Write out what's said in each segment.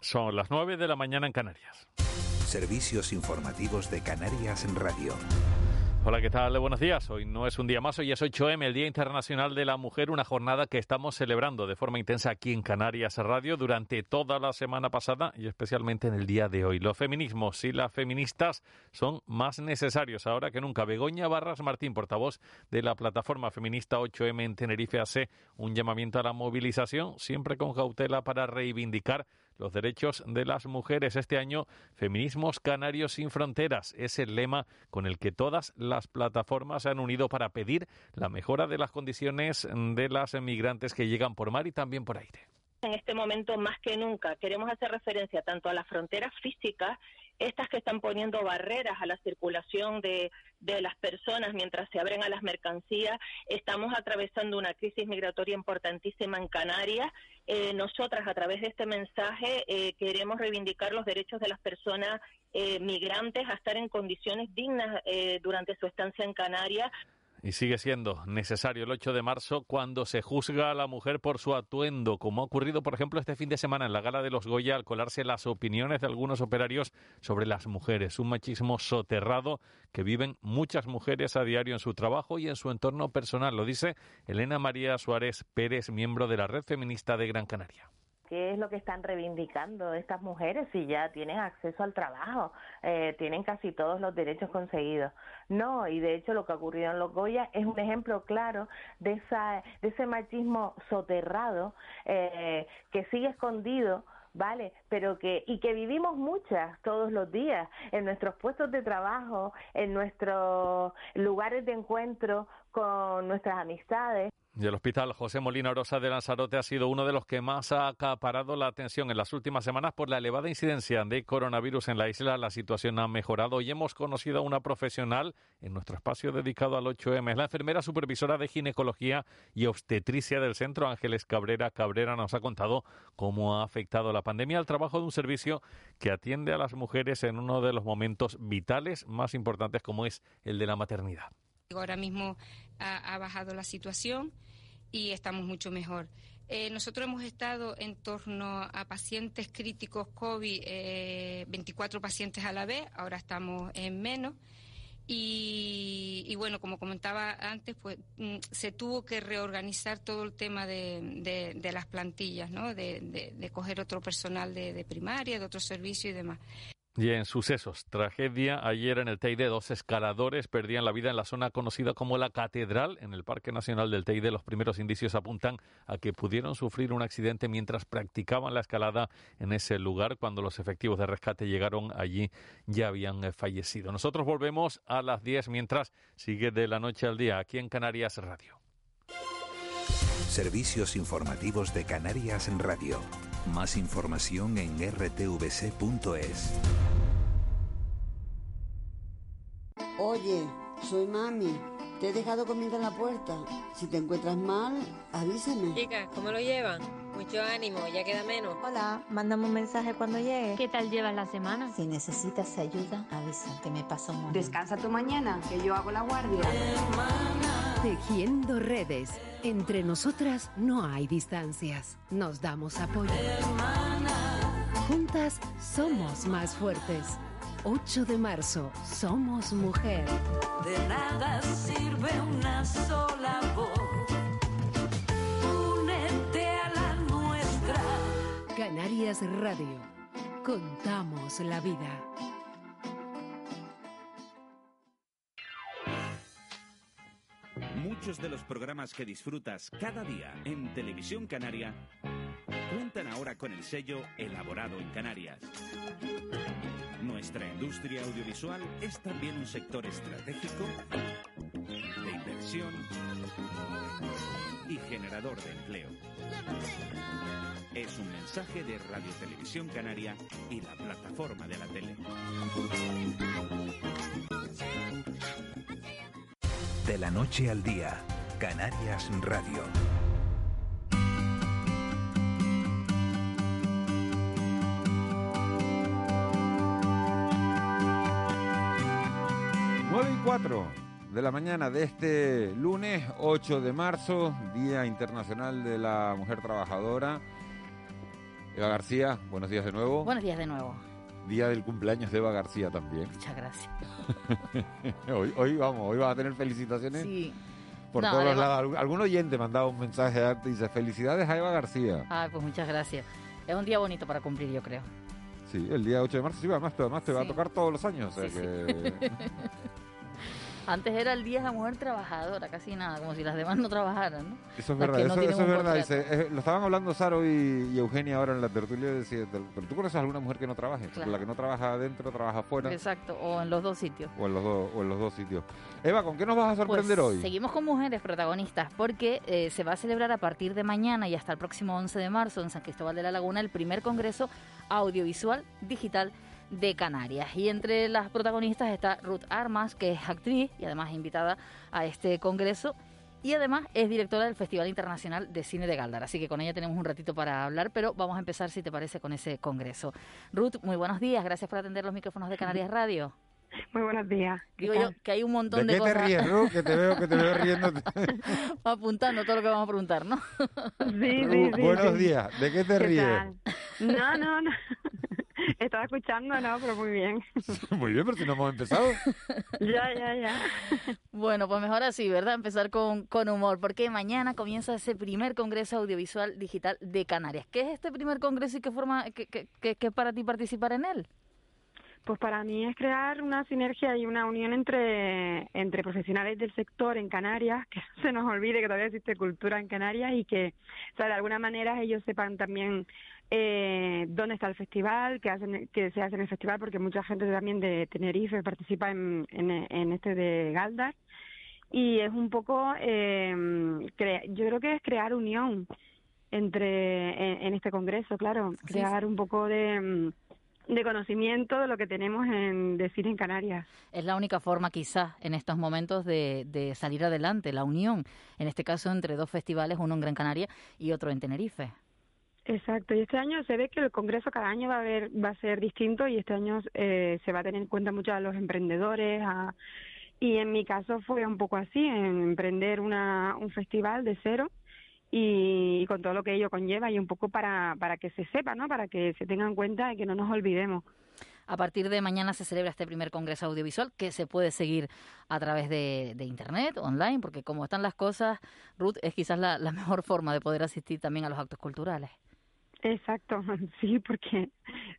Son las 9 de la mañana en Canarias. Servicios informativos de Canarias en Radio. Hola, ¿qué tal? Buenos días. Hoy no es un día más, hoy es 8M, el Día Internacional de la Mujer, una jornada que estamos celebrando de forma intensa aquí en Canarias Radio durante toda la semana pasada y especialmente en el día de hoy. Los feminismos y las feministas son más necesarios ahora que nunca. Begoña Barras Martín, portavoz de la plataforma feminista 8M en Tenerife, hace un llamamiento a la movilización, siempre con cautela para reivindicar los derechos de las mujeres. Este año, Feminismos Canarios sin Fronteras es el lema con el que todas las plataformas se han unido para pedir la mejora de las condiciones de las emigrantes que llegan por mar y también por aire. En este momento, más que nunca, queremos hacer referencia tanto a las fronteras físicas estas que están poniendo barreras a la circulación de, las personas mientras se abren a las mercancías. Estamos atravesando una crisis migratoria importantísima en Canarias. Eh, nosotras, a través de este mensaje, eh, queremos reivindicar los derechos de las personas eh, migrantes a estar en condiciones dignas durante su estancia en Canarias. Y sigue siendo necesario el 8 de marzo cuando se juzga a la mujer por su atuendo, como ha ocurrido, por ejemplo, este fin de semana en la gala de los Goya al colarse las opiniones de algunos operarios sobre las mujeres, un machismo soterrado que viven muchas mujeres a diario en su trabajo y en su entorno personal. Lo dice Elena María Suárez Pérez, miembro de la Red Feminista de Gran Canaria qué es lo que están reivindicando estas mujeres si ya tienen acceso al trabajo, eh, tienen casi todos los derechos conseguidos. No, y de hecho lo que ha ocurrido en los Goya es un ejemplo claro de, esa, de ese machismo soterrado eh, que sigue escondido ¿vale? Pero que, y que vivimos muchas todos los días en nuestros puestos de trabajo, en nuestros lugares de encuentro con nuestras amistades. Y el Hospital José Molina Rosa de Lanzarote ha sido uno de los que más ha acaparado la atención en las últimas semanas por la elevada incidencia de coronavirus en la isla. La situación ha mejorado y hemos conocido a una profesional en nuestro espacio dedicado al 8M. Es la enfermera supervisora de ginecología y obstetricia del centro, Ángeles Cabrera. Cabrera nos ha contado cómo ha afectado la pandemia al trabajo de un servicio que atiende a las mujeres en uno de los momentos vitales más importantes como es el de la maternidad. Ahora mismo ha, bajado la situación y estamos mucho mejor. Eh, nosotros hemos estado en torno a pacientes críticos COVID, 24 eh, pacientes a la vez, ahora estamos en menos. Y, bueno, como comentaba antes, pues mm, se tuvo que reorganizar todo el tema de, las plantillas, ¿no? De, de, coger otro personal de, primaria, de otro servicio y demás. Y en sucesos, tragedia, ayer en el Teide dos escaladores perdían la vida en la zona conocida como la Catedral, en el Parque Nacional del Teide. Los primeros indicios apuntan a que pudieron sufrir un accidente mientras practicaban la escalada en ese lugar. Cuando los efectivos de rescate llegaron allí ya habían eh, fallecido. Nosotros volvemos a las 10 mientras sigue de la noche al día aquí en Canarias Radio. Servicios informativos de Canarias Radio. Más información en rtvc.es. Oye, soy mami. Te he dejado comida en la puerta. Si te encuentras mal, avísame. Chicas, ¿cómo lo llevan? Mucho ánimo, ya queda menos. Hola, mándame un mensaje cuando llegue. ¿Qué tal llevas la semana? Si necesitas ayuda, avisa, que me paso un Descansa tu mañana, que yo hago la guardia. Tejiendo redes. Entre nosotras no hay distancias. Nos damos apoyo. Juntas somos más fuertes. 8 de marzo, somos mujer. De nada sirve una sola voz. Únete a la nuestra. Canarias Radio. Contamos la vida. Muchos de los programas que disfrutas cada día en Televisión Canaria cuentan ahora con el sello Elaborado en Canarias. Nuestra industria audiovisual es también un sector estratégico de inversión y generador de empleo. Es un mensaje de Radio Televisión Canaria y la plataforma de la tele. De la noche al día, Canarias Radio. Nueve y cuatro de la mañana de este lunes 8 de marzo, Día Internacional de la Mujer Trabajadora. Eva García, buenos días de nuevo. Buenos días de nuevo. Día del cumpleaños de Eva García también. Muchas gracias. hoy, hoy vamos, hoy vas a tener felicitaciones. Sí. Por No, todos los lados. Algún- oyente mandaba un mensaje de arte y dice felicidades a Eva García. Ay, pues muchas gracias. Es un día bonito para cumplir, yo creo. Sí, el día 8 de marzo, sí, además, te- además te va a tocar todos los años. O sea Sí, sí. que... Antes era el Día de la Mujer Trabajadora, casi nada, como si las demás no trabajaran, ¿no? Eso es Las verdad, no eso, es verdad. Dice, eh, lo estaban hablando Saro y, y Eugenia ahora en la tertulia. Decía, pero tú conoces a alguna mujer que no trabaje. Claro. La que no trabaja adentro, trabaja afuera. Exacto, o en los dos sitios. O en, los dos, o en los dos sitios. Eva, ¿con qué nos vas a sorprender Pues hoy? Seguimos con mujeres protagonistas porque eh, se va a celebrar a partir de mañana y hasta el próximo 11 de marzo en San Cristóbal de la Laguna el primer Congreso Audiovisual Digital de Canarias. Y entre las protagonistas está Ruth Armas, que es actriz y además invitada a este congreso. Y además es directora del Festival Internacional de Cine de Galdar. Así que con ella tenemos un ratito para hablar, pero vamos a empezar, si te parece, con ese congreso. Ruth, muy buenos días. Gracias por atender los micrófonos de Canarias Radio. Muy buenos días. Digo yo que hay un montón ¿De de, qué te cosas. ríes, Ruth? Que te veo, que te veo riendo. apuntando todo lo que vamos a preguntar, ¿no? Sí, Ruth, buenos días. ¿De qué te ¿Qué ríes? tal? No, no, no. Estaba escuchando, no, pero muy bien. Muy bien, pero si no hemos empezado. Ya, ya, ya. Bueno, pues mejor así, ¿verdad? Empezar con, con humor, porque mañana comienza ese primer Congreso Audiovisual Digital de Canarias. ¿Qué es este primer congreso y qué forma, qué, qué, qué- qué es para ti participar en él? Pues para mí es crear una sinergia y una unión entre, entre profesionales del sector en Canarias, que no se nos olvide que todavía existe cultura en Canarias y que, o sea, de alguna manera ellos sepan también eh, dónde está el festival, qué, hacen, qué se hace en el festival, porque mucha gente también de Tenerife participa en, en, en este de Galdar. Y es un poco, eh, crea- yo creo que es crear unión entre en, en este congreso, claro, Sí, crear un poco de, mm, de conocimiento de lo que tenemos en de cine en Canarias. Es la única forma, quizás, en estos momentos de, de salir adelante, la unión, en este caso entre dos festivales, uno en Gran Canaria y otro en Tenerife. Exacto, y este año se ve que el congreso cada año va a va a ser distinto y este año eh, se va a tener en cuenta mucho a los emprendedores, a, y en mi caso fue un poco así, en emprender una, un festival de cero y, y con todo lo que ello conlleva y un poco para, para que se sepa, ¿no? Para que se tenga en cuenta y que no nos olvidemos. A partir de mañana se celebra este primer congreso audiovisual que se puede seguir a través de, de internet, online, porque como están las cosas, Ruth, es quizás la, la mejor forma de poder asistir también a los actos culturales. Exacto, sí, porque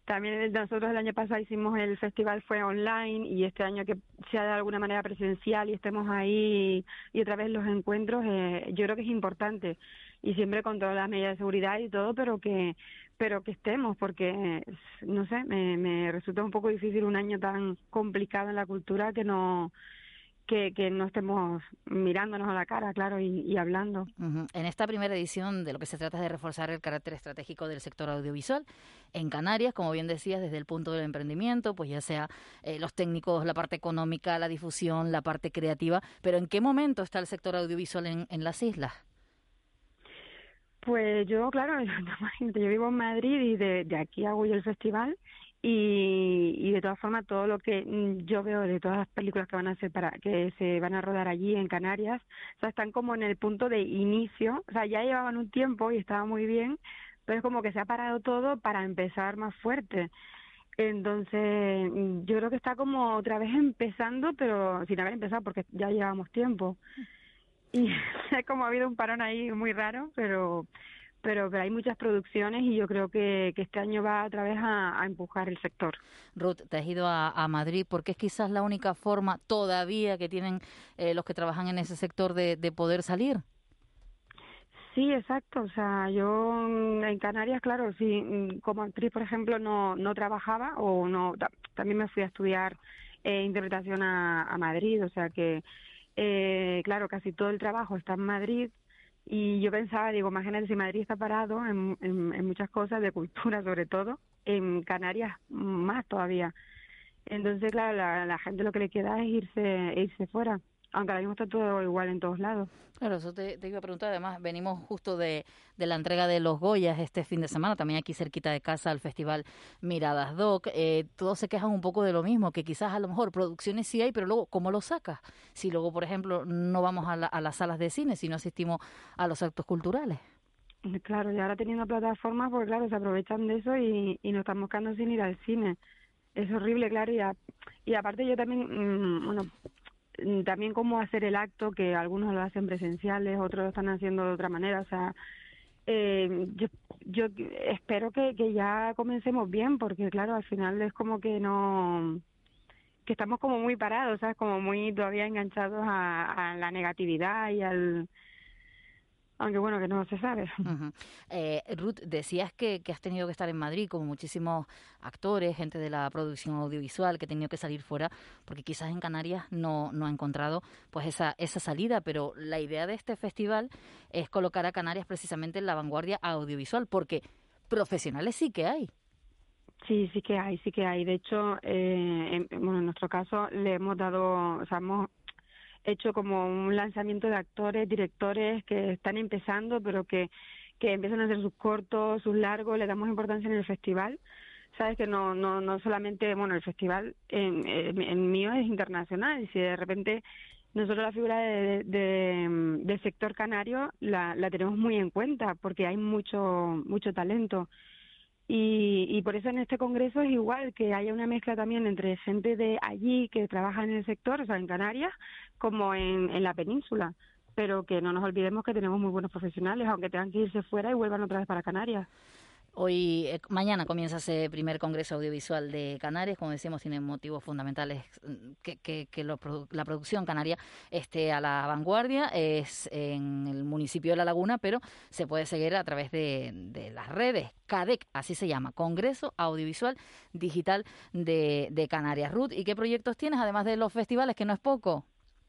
también nosotros el año pasado hicimos el festival fue online y este año que sea de alguna manera presencial y estemos ahí y otra vez los encuentros, eh, yo creo que es importante. Y siempre con todas las medidas de seguridad y todo, pero que pero que estemos porque no sé, me, me resulta un poco difícil un año tan complicado en la cultura que no que, que no estemos mirándonos a la cara, claro, y, y hablando. En esta primera edición de lo que se trata es de reforzar el carácter estratégico del sector audiovisual en Canarias, como bien decías, desde el punto del emprendimiento, pues ya sea eh, los técnicos, la parte económica, la difusión, la parte creativa, pero ¿en qué momento está el sector audiovisual en, en las islas? Pues yo, claro, yo vivo en Madrid y de, de aquí hago yo el festival y, y de todas formas todo lo que mm, yo veo de todas las películas que van a hacer para que se van a rodar allí en Canarias, o sea, están como en el punto de inicio, o sea, ya llevaban un tiempo y estaba muy bien, pero es como que se ha parado todo para empezar más fuerte. Entonces, mm, yo creo que está como otra vez empezando, pero sin haber empezado porque ya llevamos tiempo. Y es como ha habido un parón ahí muy raro, pero pero, pero hay muchas producciones y yo creo que, que este año va otra vez a, a empujar el sector. Ruth, te has ido a, a Madrid porque es quizás la única forma todavía que tienen eh, los que trabajan en ese sector de, de poder salir. Sí, exacto. O sea, yo mm, en Canarias, claro, sí, mm, como actriz, por ejemplo, no, no trabajaba o no, ta- también me fui a estudiar eh, interpretación a, a Madrid, o sea que, eh, claro, casi todo el trabajo está en Madrid y yo pensaba, digo, imagínate si Madrid está parado en, en, en muchas cosas de cultura, sobre todo, en Canarias más todavía. Entonces, claro, la, la gente lo que le queda es irse, irse fuera, aunque ahora mismo está todo igual en todos lados. Claro, eso te, te iba a preguntar. Además, venimos justo de, de la entrega de los Goyas este fin de semana, también aquí cerquita de casa, al Festival Miradas Doc. Eh, todos se quejan un poco de lo mismo, que quizás a lo mejor producciones sí hay, pero luego, ¿cómo lo sacas? Si luego, por ejemplo, no vamos a, la- a las salas de cine, si no asistimos a los actos culturales. Claro, y ahora teniendo plataformas, pues claro, se aprovechan de eso y, y nos estamos quedando sin ir al cine. Es horrible, claro, y, a- y aparte yo también, mm, bueno, mm, también cómo hacer el acto, que algunos lo hacen presenciales, otros lo están haciendo de otra manera, o sea, eh, yo, yo espero que, que ya comencemos bien, porque claro, al final es como que no que estamos como muy parados, ¿sabes? Como muy todavía enganchados a la negatividad y al... Aunque bueno, que no se sabe. Eh, Ruth, decías que, que has tenido que estar en Madrid como muchísimos actores, gente de la producción audiovisual que ha tenido que salir fuera, porque quizás en Canarias no, no ha encontrado pues esa, esa salida, pero la idea de este festival es colocar a Canarias precisamente en la vanguardia audiovisual, porque profesionales sí que hay. Sí, sí que hay, sí que hay. De hecho, eh, en, bueno, en nuestro caso le hemos dado, o sea, hemos hecho como un lanzamiento de actores, directores que están empezando, pero que, que empiezan a hacer sus cortos, sus largos, le damos importancia en el festival. Sabes que no, no, no solamente, bueno, el festival en, en, mío es internacional, si de repente nosotros la figura de, de- del sector canario la, la tenemos muy en cuenta porque hay mucho, mucho talento. Y, y por eso en este congreso es igual que haya una mezcla también entre gente de allí que trabaja en el sector, o sea, en Canarias, como en, en la península. Pero que no nos olvidemos que tenemos muy buenos profesionales, aunque tengan que irse fuera y vuelvan otra vez para Canarias. Hoy, eh, mañana comienza ese primer Congreso Audiovisual de Canarias. Como decimos, tiene motivos fundamentales mm, que, que- que lo la producción canaria esté a la vanguardia. Es en el municipio de La Laguna, pero se puede seguir a través de, de las redes. CADEC, así se llama, Congreso Audiovisual Digital de, de Canarias. Ruth, ¿y qué proyectos tienes, además de los festivales, que no es poco?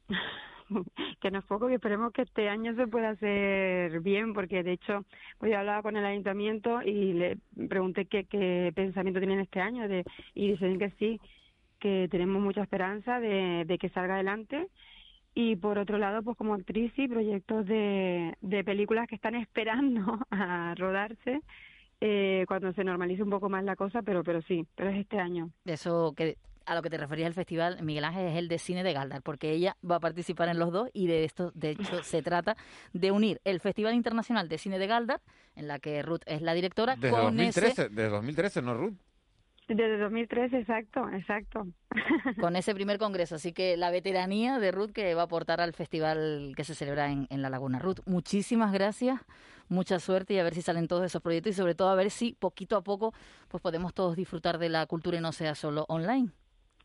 que no es poco y esperemos que este año se pueda hacer bien, porque de hecho, pues yo hablaba con el ayuntamiento y le pregunté qué, qué pensamiento tienen este año de, y dicen que sí, que tenemos mucha esperanza de, de que salga adelante. Y por otro lado, pues como actriz y proyectos de, de películas que están esperando a rodarse eh, cuando se normalice un poco más la cosa, pero pero sí, pero es este año. Eso que a lo que te referías el festival, Miguel Ángel, es el de cine de Galdar, porque ella va a participar en los dos y de esto, de hecho, se trata de unir el Festival Internacional de Cine de Galdar, en la que Ruth es la directora, Desde con 2013, ese desde 2013, ¿no, Ruth? Desde 2013, exacto, exacto. con ese primer congreso. Así que la veteranía de Ruth que va a aportar al festival que se celebra en, en La Laguna. Ruth, muchísimas gracias, mucha suerte y a ver si salen todos esos proyectos y sobre todo a ver si poquito a poco pues podemos todos disfrutar de la cultura y no sea solo online.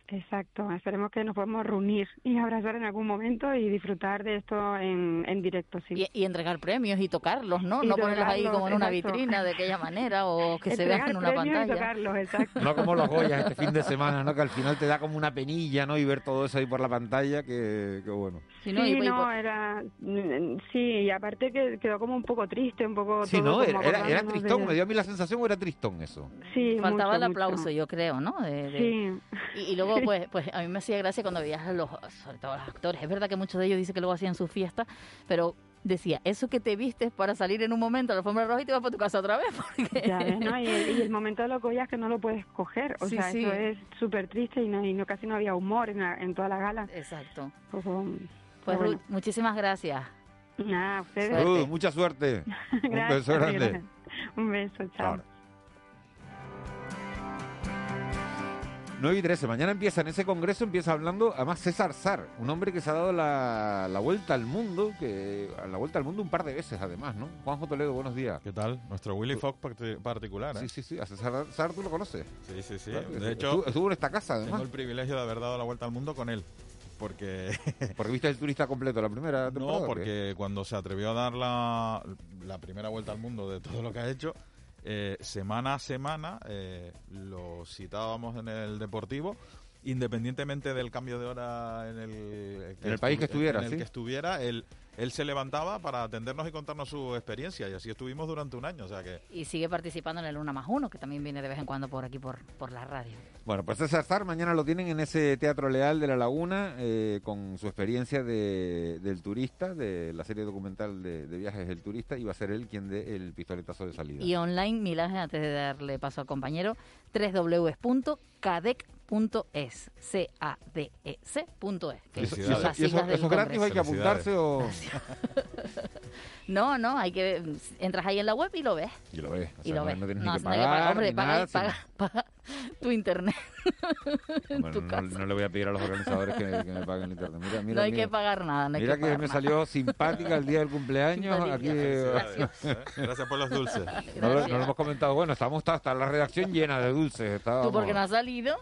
Exacto, esperemos que nos podamos reunir y abrazar en algún momento y disfrutar de esto en, en directo, sí. Y, y entregar premios y tocarlos, ¿no? Y no ponerlos ahí como en una exacto. vitrina de aquella manera o que se vean Entregar en una y pantalla. tocarlos, exacto. No como los Goyas este fin de semana, ¿no? Que al final te da como una penilla, ¿no? Y ver todo eso ahí por la pantalla, que, que bueno. Sí, Sí, ¿no? Y- y no, por- era... mm, Sí, y aparte que quedó como un poco triste, un poco... Sí, todo ¿no? Era, era, era acordándonos de- tristón, me dio a mí la sensación o era tristón eso. Sí, Faltaba mucho, el aplauso, mucho. yo creo, ¿no? De- de- Sí. Y, y luego, pues, pues a mí me hacía gracia cuando veías a los, sobre todo a los actores. Es verdad que muchos de ellos dicen que luego hacían su fiesta, pero decía, eso que te vistes para salir en un momento a la alfombra roja y te vas para tu casa otra vez. Porque... Ya ves, ¿no? Y el, y el momento de los Goyas que no lo puedes coger, o Sí, sea, sí. eso es súper triste y, no, y no, casi no había humor en, la- en toda la gala. Exacto. Pues, um, Pues Ruth, muchísimas gracias. Nada, ustedes. Suerte. Ruth, mucha suerte. Un beso grande. gracias. Un beso, chao. Ahora. 9 y 13. Mañana empieza en ese congreso, empieza hablando, además César Sar, un hombre que se ha dado la, la vuelta al mundo, que la vuelta al mundo un par de veces además, ¿no? Juanjo Toledo, buenos días. ¿Qué tal? Nuestro Willy Fox parti- particular, ¿eh? Sí, sí, sí, a César Sar tú lo conoces. Sí, sí, sí. Claro De hecho, Estuvo, estuvo en esta casa tengo además, el privilegio de haber dado la vuelta al mundo con él. Porque porque viste el turista completo la primera temporada. No, porque cuando se atrevió a dar la, la primera vuelta al mundo de todo lo que ha hecho, eh, semana a semana eh, lo citábamos en el deportivo, independientemente del cambio de hora en el, En el país que estuviera, en el ¿sí? que estuviera, él, él se levantaba para atendernos y contarnos su experiencia y así estuvimos durante un año, o sea que Y sigue participando en el Una más Uno, que también viene de vez en cuando por aquí, por, por la radio. Bueno, pues César Sar mañana lo tienen en ese Teatro Leal de La Laguna eh, con su experiencia de, del turista, de la serie documental de, de viajes del turista, y va a ser él quien dé el pistoletazo de salida. Y online, Milán, antes de darle paso al compañero, www.cadec.com CADEC.es. C-A-D-E-C.es. que ¿Y son eso, las y eso- siglas del eso es gratis o hay que apuntarse o...? No, no, hay que entras ahí en la web y lo ves. Y lo ves. o Y sea, lo no, ves. no tienes No, ni que que pagar. pagar, Hombre, ni paga, nada, paga, sino- paga tu internet en Bueno, tu no, casa. no le voy a pedir a los organizadores que, que me paguen el internet. Mira, mira, no hay mira. que pagar nada, no hay Mira que que, me nada. salió simpática el día del cumpleaños. Aquí, ¿eh? Gracias por los dulces. No lo, no lo hemos comentado. Bueno, estamos hasta, hasta la redacción llena de dulces. Tú estábamos- porque no has salido.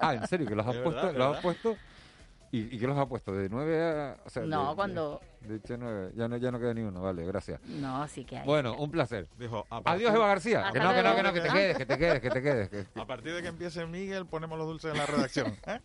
Ah, ¿en serio? ¿Que los has ¿Es puesto? verdad, ¿Los has puesto? ¿Y, y qué los has puesto? ¿De 9 a...? o sea, No, de- cuando- De, de hecho, 9. Ya no, ya no queda ni uno. Vale, gracias. No, sí que hay. Bueno, un placer. Dijo, Adiós, Eva García. Que no, que no, que no, que te quedes, que te quedes, que te quedes. que- A partir de que empiece Miguel, ponemos los dulces en la redacción. ¿eh?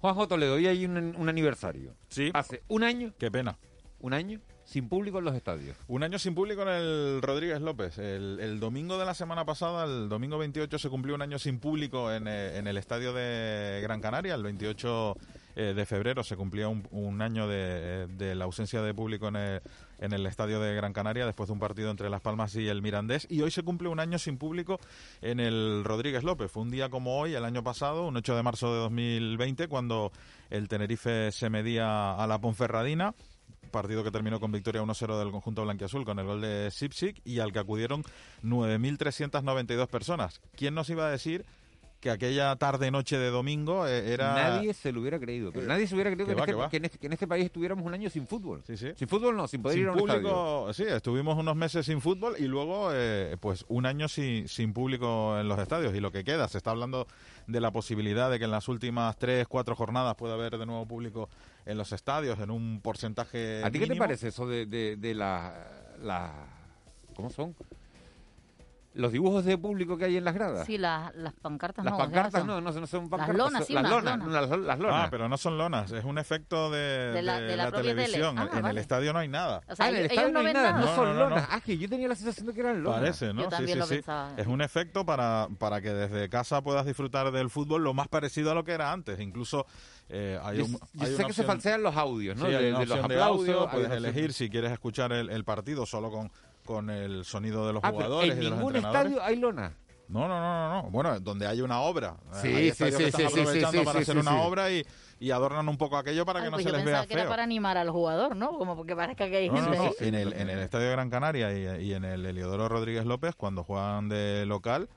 Juanjo Toledo, hoy hay un, un aniversario. Sí. Hace un año, Qué pena. un año, sin público en los estadios. Un año sin público en el Rodríguez López. El, el domingo de la semana pasada, el domingo 28, se cumplió un año sin público en, eh, en el estadio de Gran Canaria. El 28 eh, de febrero se cumplía un, un año de, de la ausencia de público en el, en el estadio de Gran Canaria después de un partido entre Las Palmas y el Mirandés. Y hoy se cumple un año sin público en el Rodríguez López. Fue un día como hoy, el año pasado, un 8 de marzo de 2020, cuando el Tenerife se medía a la Ponferradina partido que terminó con victoria 1-0 del conjunto blanquiazul con el gol de Sipsik y al que acudieron 9.392 personas. ¿Quién nos iba a decir que aquella tarde-noche de domingo eh, era... Nadie se lo hubiera creído. Pero nadie se hubiera creído que que, va, este, que va. que en este- que en este país estuviéramos un año sin fútbol. Sí, sí. Sin fútbol no, sin poder sin ir a un estadio. público, sí, estuvimos unos meses sin fútbol y luego eh, pues un año sin, sin público en los estadios y lo que queda, se está hablando de la posibilidad de que en las últimas tres, cuatro jornadas pueda haber de nuevo público en los estadios en un porcentaje ¿A ti qué te parece eso de, de, de la, la... ¿Cómo son? Los dibujos de público que hay en las gradas. Sí, las, las pancartas Las no. ¿qué pancartas son? no, no, no son Las pancartas. lonas, son- sí, las lonas, lonas. las, las lonas. Ah, pero no son lonas, es un efecto de, De la- de de la la, propia tele. televisión. Ah, en el estadio no hay nada. O sea, Ah, en el ellos, estadio no hay nada, nada. no, No, son lonas. no. Ah, que yo tenía la sensación de que eran lonas. Parece, ¿no? Yo también sí, sí, lo sí. pensaba. Es un efecto para, para que desde casa puedas disfrutar del fútbol lo más parecido a lo que era antes. Incluso eh, hay Yo, un, yo hay sé una que se falsean los audios, ¿no? Sí, hay de, una de los aplausos. puedes elegir si quieres escuchar el, el partido solo con, con el sonido de los Ah, pero jugadores en y de los ningún estadio hay lona. No, no, no, no, no. Bueno, donde hay una obra. Sí, hay sí, estadios sí, que están aprovechando sí, para sí, hacer sí, una sí. obra y, y adornan un poco aquello para Ay, que no pues se yo les pensaba vea que era feo. para animar al jugador, ¿no? Como porque parezca que hay No, no, gente no. En el, en el Estadio de Gran Canaria y, y en el Heliodoro Rodríguez López, cuando juegan de local,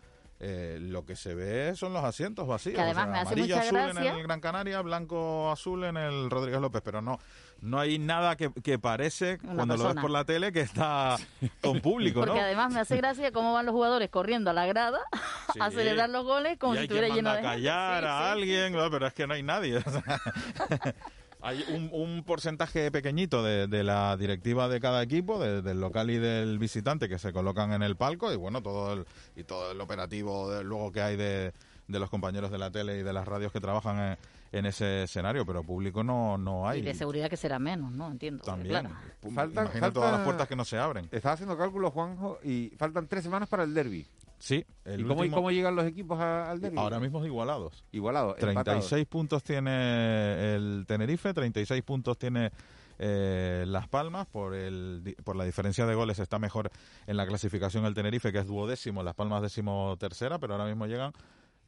eh, lo que se ve son los asientos vacíos. Que además O sea, me hace amarillo mucha azul gracia. en el Gran Canaria, blanco azul en el Rodríguez López, pero no no hay nada que, que parece cuando lo ves por la tele que está con público, ¿no? Porque además me hace gracia cómo van los jugadores corriendo a la grada Sí. a celebrar los goles como y si estuviera lleno de gente. callar Sí, a sí, alguien, no, pero es que no hay nadie. o sea, hay un, un porcentaje pequeñito de, de la directiva de cada equipo, de- del local y del visitante, que se colocan en el palco y bueno, todo el, y todo el operativo de- luego que hay de, de los compañeros de la tele y de las radios que trabajan en, en ese escenario, pero público no, no hay. Y de seguridad que será menos, ¿no? Entiendo. También. Claro. Faltan- todas las puertas que no se abren. Estaba haciendo cálculos, Juanjo, y faltan tres semanas para el derby. Sí, el ¿Y cómo, último- cómo llegan los equipos a- al derby? ahora mismo igualados. Igualados. 36 puntos tiene el Tenerife, 36 puntos tiene eh, Las Palmas. Por, el, di- por la diferencia de goles está mejor en la clasificación el Tenerife, que es duodécimo, Las Palmas décimo tercera, pero ahora mismo llegan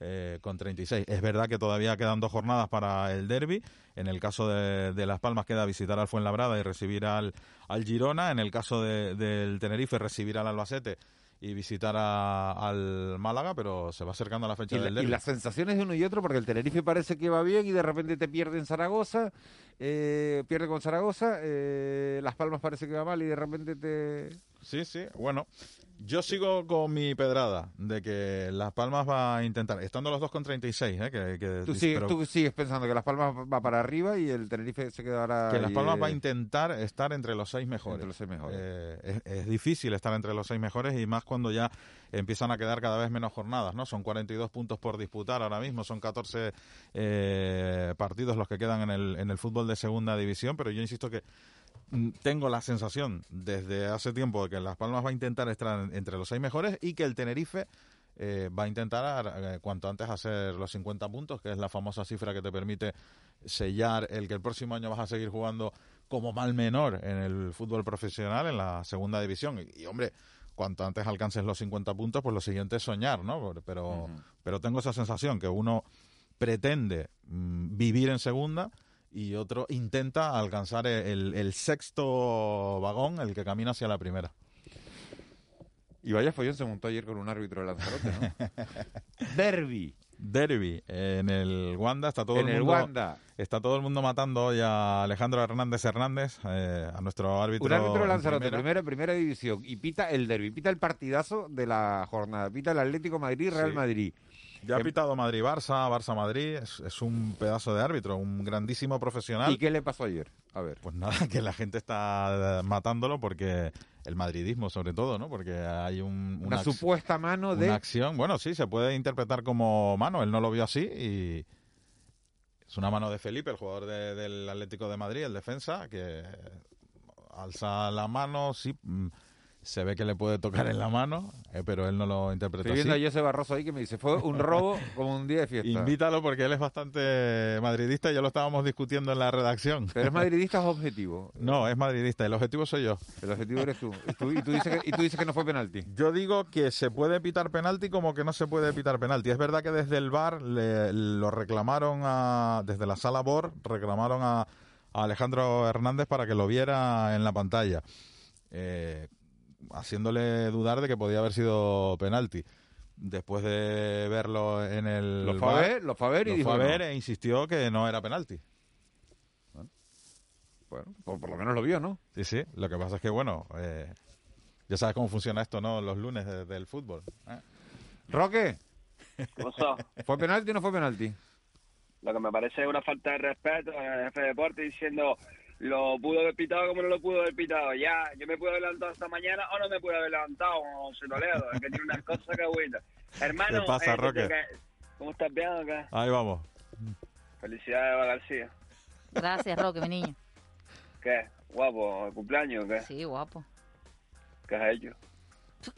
eh, con 36. Es verdad que todavía quedan dos jornadas para el derby. En el caso de, de Las Palmas queda visitar al Fuenlabrada y recibir al, al Girona. En el caso de- del Tenerife recibir al Albacete y visitar a- al Málaga, pero se va acercando la fecha Y, del y derby. las sensaciones de uno y otro, porque el Tenerife parece que va bien y de repente te pierde en Zaragoza, eh, pierde con Zaragoza, eh, Las Palmas parece que va mal y de repente te... Sí, sí. Bueno, yo sigo con mi pedrada de que Las Palmas va a intentar, estando los dos con 36, ¿eh? que, que- Tú sigues, pero tú sigues pensando que Las Palmas va para arriba y el Tenerife se quedará... que Las Palmas eh, va a intentar estar entre los seis mejores. Entre los seis mejores. Eh, es, es difícil estar entre los seis mejores y más cuando ya empiezan a quedar cada vez menos jornadas, ¿no? Son 42 puntos por disputar ahora mismo, son 14 eh, partidos los que quedan en el, en el fútbol de segunda división, pero yo insisto que tengo la sensación desde hace tiempo de que Las Palmas va a intentar estar en- entre los seis mejores y que el Tenerife eh, va a intentar eh, cuanto antes hacer los 50 puntos, que es la famosa cifra que te permite sellar el que el próximo año vas a seguir jugando como mal menor en el fútbol profesional, en la segunda división. Y, y, hombre, cuanto antes alcances los 50 puntos, pues lo siguiente es soñar, ¿no? Pero, pero tengo esa sensación que uno pretende mm, vivir en segunda y otro intenta alcanzar el, el sexto vagón, el que camina hacia la primera. Y vaya follón se montó ayer con un árbitro de Lanzarote, ¿no? Derby. Derby en el Wanda está todo En el el mundo Wanda. está todo el mundo matando hoy a Alejandro Hernández Hernández eh, a nuestro árbitro Un árbitro de Lanzarote, primera. primera, primera división, y pita el derby, pita el partidazo de la jornada, pita el Atlético Madrid, Real Sí. Madrid. Ya ha Em- pitado Madrid-Barça, Barça-Madrid, es, es un pedazo de árbitro, un grandísimo profesional. ¿Y qué le pasó ayer? A ver. Pues nada, que la gente está eh, matándolo porque el madridismo sobre todo, ¿no? Porque hay un, Una supuesta mano de... una acción, bueno, sí, se puede interpretar como mano, él no lo vio así y es una mano de Felipe, el jugador de- del Atlético de Madrid, el defensa, que alza la mano, sí, mm, se ve que le puede tocar en la mano, eh, pero él no lo interpretó Estoy viendo así. a José Barroso ahí que me dice, fue un robo como un día de fiesta. Invítalo porque él es bastante madridista y ya lo estábamos discutiendo en la redacción. ¿Pero es madridista o objetivo? No, es madridista. El objetivo soy yo. El objetivo eres tú. Y tú, y tú dices, que, y tú dices que no fue penalti. Yo digo que se puede pitar penalti como que no se puede pitar penalti. Es verdad que desde el bar lo reclamaron a, desde la sala BOR, reclamaron a, a Alejandro Hernández para que lo viera en la pantalla, eh, haciéndole dudar de que podía haber sido penalti. Después de verlo en el Lo fue a ver, lo fue a ver y lo dijo fue a que no. ver e insistió que no era penalti. Bueno, por, por lo menos lo vio, ¿no? Sí, sí. Lo que pasa es que, bueno, eh, ya sabes cómo funciona esto, ¿no? Los lunes de- del fútbol. ¿eh? Roque. ¿fue penalti o no fue penalti? Lo que me parece una falta de respeto al jefe de deporte diciendo lo pudo haber pitado como no lo pudo haber pitado. Ya, yo me pude haber levantado esta mañana o no me pude haber levantado, como se Toledo. Es que tiene unas cosas que agüita. Hermano, ¿Qué pasa, eh, Roque? que- ¿cómo estás bien o qué? Ahí vamos. Felicidades, Eva García. Gracias, Roque, mi niño. ¿Qué? ¿Guapo? ¿El cumpleaños o qué? Sí, guapo. ¿Qué has hecho?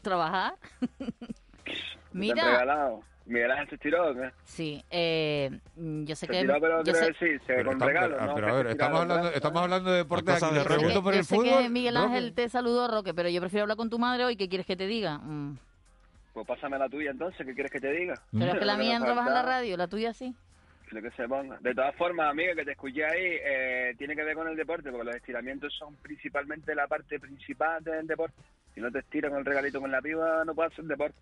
¿Trabajar? ¿Qué ¿Te han Mira, regalado? ¿Miguel Ángel se tiró o qué? sí, eh, mm, yo sé Se que... tiró, pero yo sé- decir, se Pero con está- regalo, ah, ¿no? pero a ver, estamos hablando, brazos, estamos ¿no? hablando de deportes aquí. de pregunto por yo el sé fútbol. que Miguel Roque. Ángel te saludó, Roque, pero yo prefiero hablar con tu madre hoy. ¿Qué quieres que te diga? Mm. Pues pásame la tuya entonces, ¿qué quieres que te diga? Pero es que la mía no trabaja en la radio, la tuya sí. Lo que se ponga. De todas formas, amiga, que te escuché ahí, eh, tiene que ver con el deporte, porque los estiramientos son principalmente la parte principal del deporte. Si no te estiran con el regalito con la piba, no puedes hacer deporte.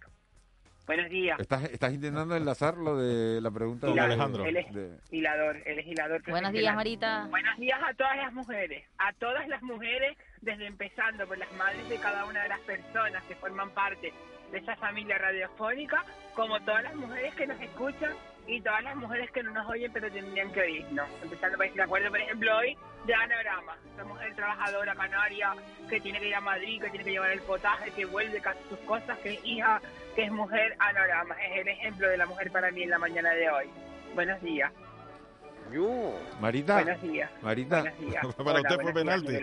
Buenos días. ¿Estás, estás intentando enlazar lo de la pregunta de Alejandro. Él es de- hilador, él es hilador. Buenos días, Marita. Buenos días a todas las mujeres, a todas las mujeres, desde empezando por las madres de cada una de las personas que forman parte de esa familia radiofónica, como todas las mujeres que nos escuchan y todas las mujeres que no nos oyen pero tendrían que oírnos. Empezando por de acuerdo, por ejemplo, hoy de Anagrama, esa mujer trabajadora canaria que tiene que ir a Madrid, que tiene que llevar el potaje, que vuelve casi sus cosas, que es hija, que es mujer Anorama. Es el ejemplo de la mujer para mí en la mañana de hoy. Buenos días. Marita, Buenos días. Marita, Buenos días. Para Hola, usted fue penalti.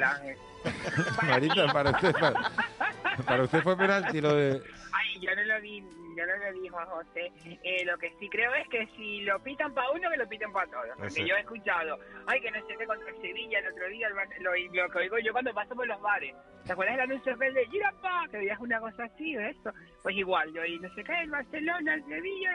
Marita, para usted, para, para usted fue penalti lo de... Ay, yo no lo vi, yo no lo vi, Juan José. Eh, lo que sí creo es que si lo pitan para uno, que lo piten para todos. Porque yo he escuchado, ay, que no qué contra el Sevilla el otro día, el Bar- lo, lo que oigo yo cuando paso por los bares. ¿Te acuerdas del anuncio de gira pa? Que veías una cosa así o eso. Pues igual, yo y no sé qué, el Barcelona, el Sevilla,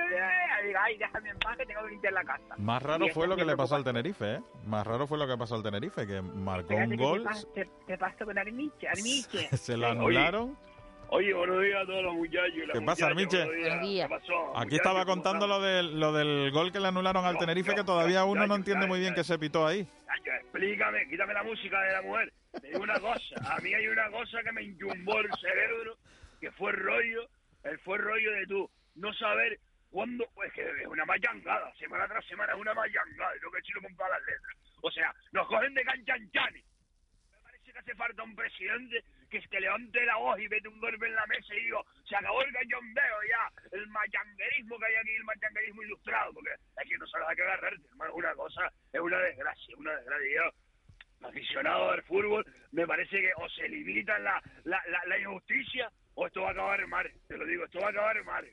ay, déjame en paz que tengo que limpiar la casa. Más raro fue lo que le pasó al. Tenerife, ¿eh? Más raro fue lo que pasó al Tenerife, que marcó Espérate un gol, Te, pas- te, te paso con Armiche, Armiche. se lo anularon. Oye, buenos días a todos los muchachos. ¿Qué pasa, Armiche? buenos Buenos días. ¿Qué pasó? Aquí estaba ¿Cómo contando lo del, lo del gol que le anularon al No, Tenerife, no, que todavía no, uno no entiende muy bien qué se pitó ahí. Explícame, quítame la música de la mujer. Te digo una cosa, a mí hay una cosa que me enchumbó el cerebro, que fue el rollo, el fue el rollo de tú no saber cuándo, pues que es una mayangada, semana tras semana es una mayangada, y lo que chilo con todas las letras. O sea, nos cogen de canchanchani. Que hace falta un presidente que, que levante la voz y mete un golpe en la mesa y digo, se acabó el cachondeo ya, el mayanguerismo que hay aquí, el mayanguerismo ilustrado, porque es que no sabes a qué agarrarte, hermano, es una cosa, es una desgracia, una desgracia. Yo, aficionado al fútbol, me parece que o se limita la, la, la, la injusticia o esto va a acabar mal, te lo digo, esto va a acabar mal.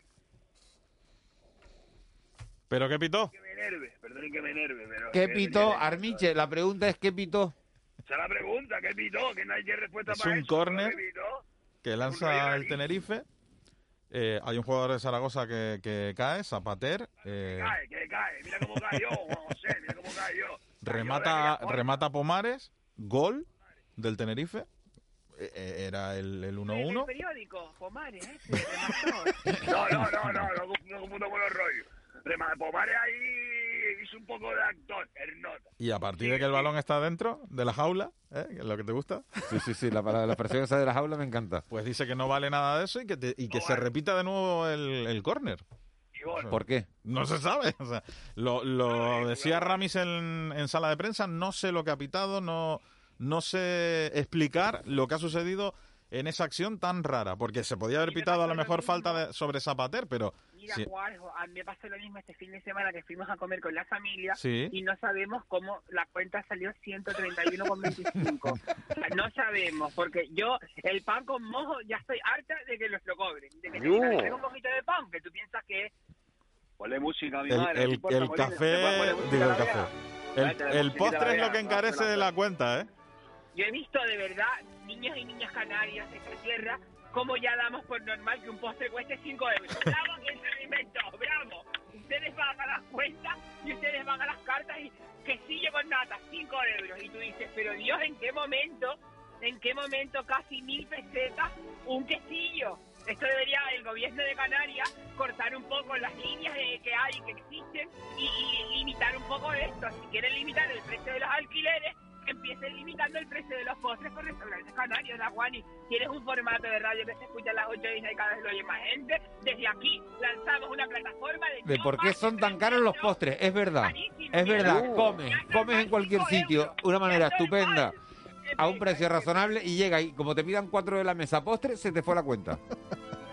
¿Pero qué pitó? Que me enerve, perdonen que me enerve, pero... ¿Qué que- pitó, que- Armiche? La pregunta es ¿qué pitó? Esa es la pregunta, ¿qué pitó? Que no hay que respuesta Es para un eso. córner. Que lanza el Tenerife. Eh, hay un jugador de Zaragoza que, que cae, Zapater. eh, Cae, que cae. Mira cómo cayó, Juan José. Mira cómo cayó. remata, remata Pomares, gol del Tenerife. Eh, eh, era el, el El 1-1. periódico, Pomares, ¿eh? No, no, no, no, no, no confundo con los rollos. Rema- Pomares ahí hizo un poco de actor, el nota. Y a partir de que el balón está dentro de la jaula, ¿eh? es lo que te gusta, Sí, sí, sí, la, la, la expresión esa de la jaula me encanta. pues dice que no vale nada de eso y que, te- y que se repita de nuevo el, el córner. ¿Por qué? No se sabe. O sea, lo, lo decía Ramis en, en sala de prensa, no sé lo que ha pitado, no, no sé explicar lo que ha sucedido en esa acción tan rara, porque se podía haber pitado a lo mejor falta de, sobre Zapater, pero... Mira, sí. A mí me pasó lo mismo este fin de semana que fuimos a comer con la familia Sí. y no sabemos cómo la cuenta salió 131,25. o sea, no sabemos, porque yo el pan con mojo ya estoy harta de que nos lo cobren. De que te No. digan, "Traigo un mojito de pan, que tú piensas que es Ponle música, mi El, madre. el, importa, el te café, digo el café. El, postre es lo que encarece de la cuenta, ¿eh? Yo he visto de verdad niños y niñas canarias de esta tierra como ya damos por normal que un postre cueste 5 euros. ¡Bravo que se inventó! ¡Bravo! Ustedes van a las cuentas y ustedes van a las cartas y quesillo con nata, 5 euros. Y tú dices, pero Dios, ¿en qué momento, en qué momento casi mil pesetas un quesillo? Esto debería el gobierno de Canarias cortar un poco las líneas eh, que hay, que existen, y, y limitar un poco esto. Si quieren limitar el precio de los alquileres, que empiecen limitando el precio de los postres con restaurantes canarios, la Juani. Tienes un formato de radio que se escucha a las 8 y cada vez lo oye más gente. Desde aquí lanzamos una plataforma de... De por qué son tan caros los postres, es verdad. Es verdad, comes, comes en cualquier sitio, una manera estupenda, a un precio razonable y llega y como te pidan cuatro de la mesa postre, se te fue la cuenta.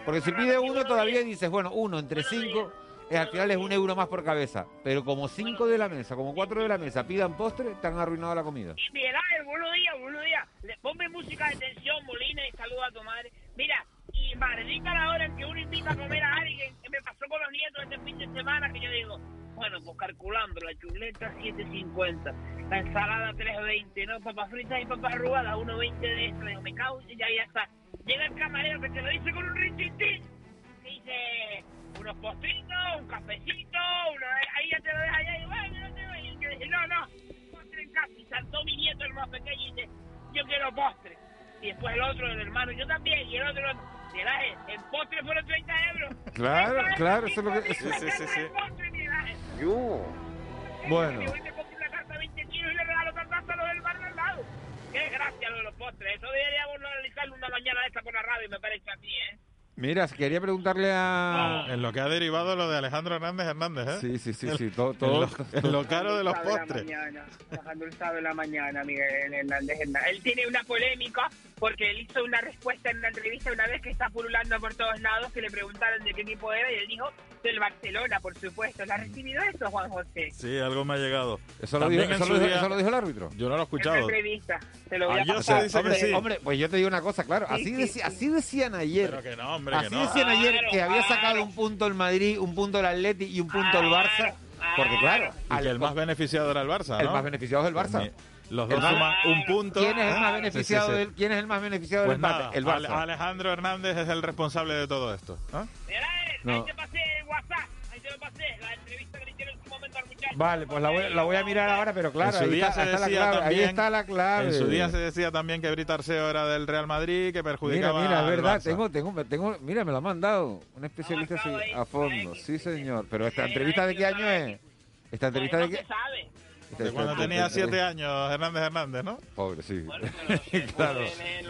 Porque si pide uno todavía dices, bueno, uno entre cinco, eh, al final es un euro más por cabeza. Pero como cinco de la mesa, como cuatro de la mesa pidan postre, han arruinado la comida. Miguel Ángel, buenos días, buenos días. Ponme música de tensión, Molina, y saluda a tu madre. Mira, y maldita la hora en que uno invita a comer a alguien, que me pasó con los nietos este fin de semana, que yo digo, bueno, pues calculando, la chuleta 7.50, la ensalada 3.20, ¿no? Papas fritas y papas arrugadas, 1.20 de esto. Digo, me cago y ya, ya está. Llega el camarero que te lo dice con un rintintín, dice, unos postritos, cafecito, uno, ahí ya te lo deja allá, y bueno, no te voy. Y que dice, no, no, postre en casa. Y saltó mi nieto, el más pequeño, y dice, yo quiero postre. Y después el otro, el hermano, yo también, y el otro, Miguel Ángel, el postre fueron 30 euros. Claro, claro, eso es lo que... Sí, sí, sí, sí. Yo. Bueno, Yo te compro una carta de 20 kilos y le regalo tantas a los del bar del lado. Qué gracia lo de los postres. Eso deberíamos analizarlo una mañana esta por la radio, me parece a mí, ¿eh? Mira, quería preguntarle a... En lo que ha derivado lo de Alejandro Hernández Hernández, ¿eh? Sí, sí, sí, sí, todo... En todo, lo, en lo caro de los Sabe la postres. mañana, el sábado de la mañana, Miguel Hernández Hernández. Él tiene una polémica porque él hizo una respuesta en una entrevista una vez que está pululando por todos lados, que le preguntaron de qué equipo era y él dijo del Barcelona, por supuesto. ¿Le ha recibido eso, Juan José? Sí, algo me ha llegado. ¿Eso lo, dijo, en eso, lo día- eso lo dijo el árbitro? Yo no lo he En una escuchado. entrevista. Te lo voy a Ah, yo pasar. se dice que hombre, sí. hombre, pues yo te digo una cosa, claro, Sí, así, sí, sí. así decían ayer. Pero que no, hombre, Así que no. decían ayer Claro, que había claro. sacado un punto el Madrid, un punto el Atleti y un punto el Barça. Porque claro, Y al- que el más beneficiado era el Barça, el más beneficiado es el Barça. Los El dos suman un punto. ¿Quién es el más Sí, sí, beneficiado sí. del ¿Quién es el más beneficiado Pues del empate? nada, el Barça. Ale- Alejandro Hernández es el responsable de todo esto. ¿ah? Mira, eh, No. ahí te pasé el WhatsApp. Ahí te lo pasé. La entrevista Vale, pues la voy, la voy a mirar ahora, pero claro, en su ahí día está, la decía clave. ahí también, está la clave. En su día se decía también que Brita Arceo era del Real Madrid, que Mira, perjudicaba mira, es al verdad, tengo, tengo, tengo, mira, me lo ha mandado un especialista así, a fondo, sí señor, pero esta entrevista de qué año es? Esta entrevista de qué? De cuando tenía siete años Hernández Hernández, ¿no? Pobre, sí. claro,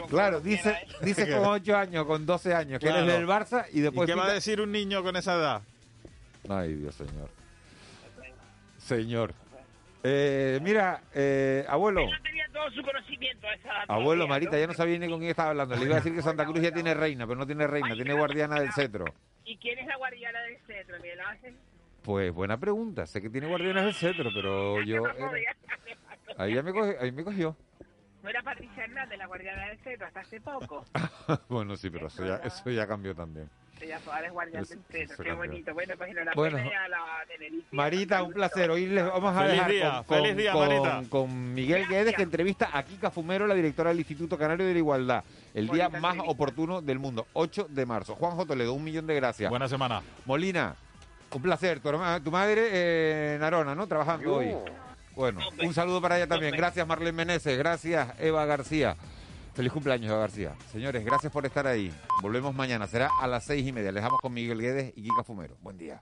claro, dice, dice con 8 años, con 12 años, que Claro. eres del Barça y ¿Y después... qué va a decir un niño con esa edad? Ay, Dios, señor. Señor. Eh, mira, eh, abuelo, Él no tenía todo su conocimiento esa abuelo, Marita, ¿no? ya no sabía ni con quién estaba hablando. Le iba a decir que Santa Cruz ya tiene reina, pero no tiene reina, tiene guardiana del cetro. ¿Y quién es la guardiana del centro, Miguel Ángel? Pues buena pregunta. Sé que tiene guardianes del cetro, pero yo... Era- Ahí ya me cogió. Ahí me cogió. No era Patricia Hernández la guardiana del centro hasta hace poco. bueno, sí, pero eso ya, eso ya cambió también. Ella toda es guardián del qué bonito. Bueno, pues Bueno. enhorabuena a la Tenerife. Marita, un placer. Hoy les vamos a Feliz dejar día, con, con- feliz día, con- Marita. con Miguel Guedes, que entrevista a Kika Fumero, la directora del Instituto Canario de la Igualdad. El día más entrevista. oportuno del mundo, 8 de marzo. Juanjo Toledo, un millón de gracias. Buena semana. Molina, un placer. Tu, herma- tu madre, eh, Narona, ¿no? Trabajando hoy. Bueno, un saludo para ella también. Gracias, Marlene Meneses. Gracias, Eva García. Feliz cumpleaños, García. Señores, gracias por estar ahí. Volvemos mañana. Será a las seis y media. Les dejamos con Miguel Guedes y Kika Fumero. Buen día.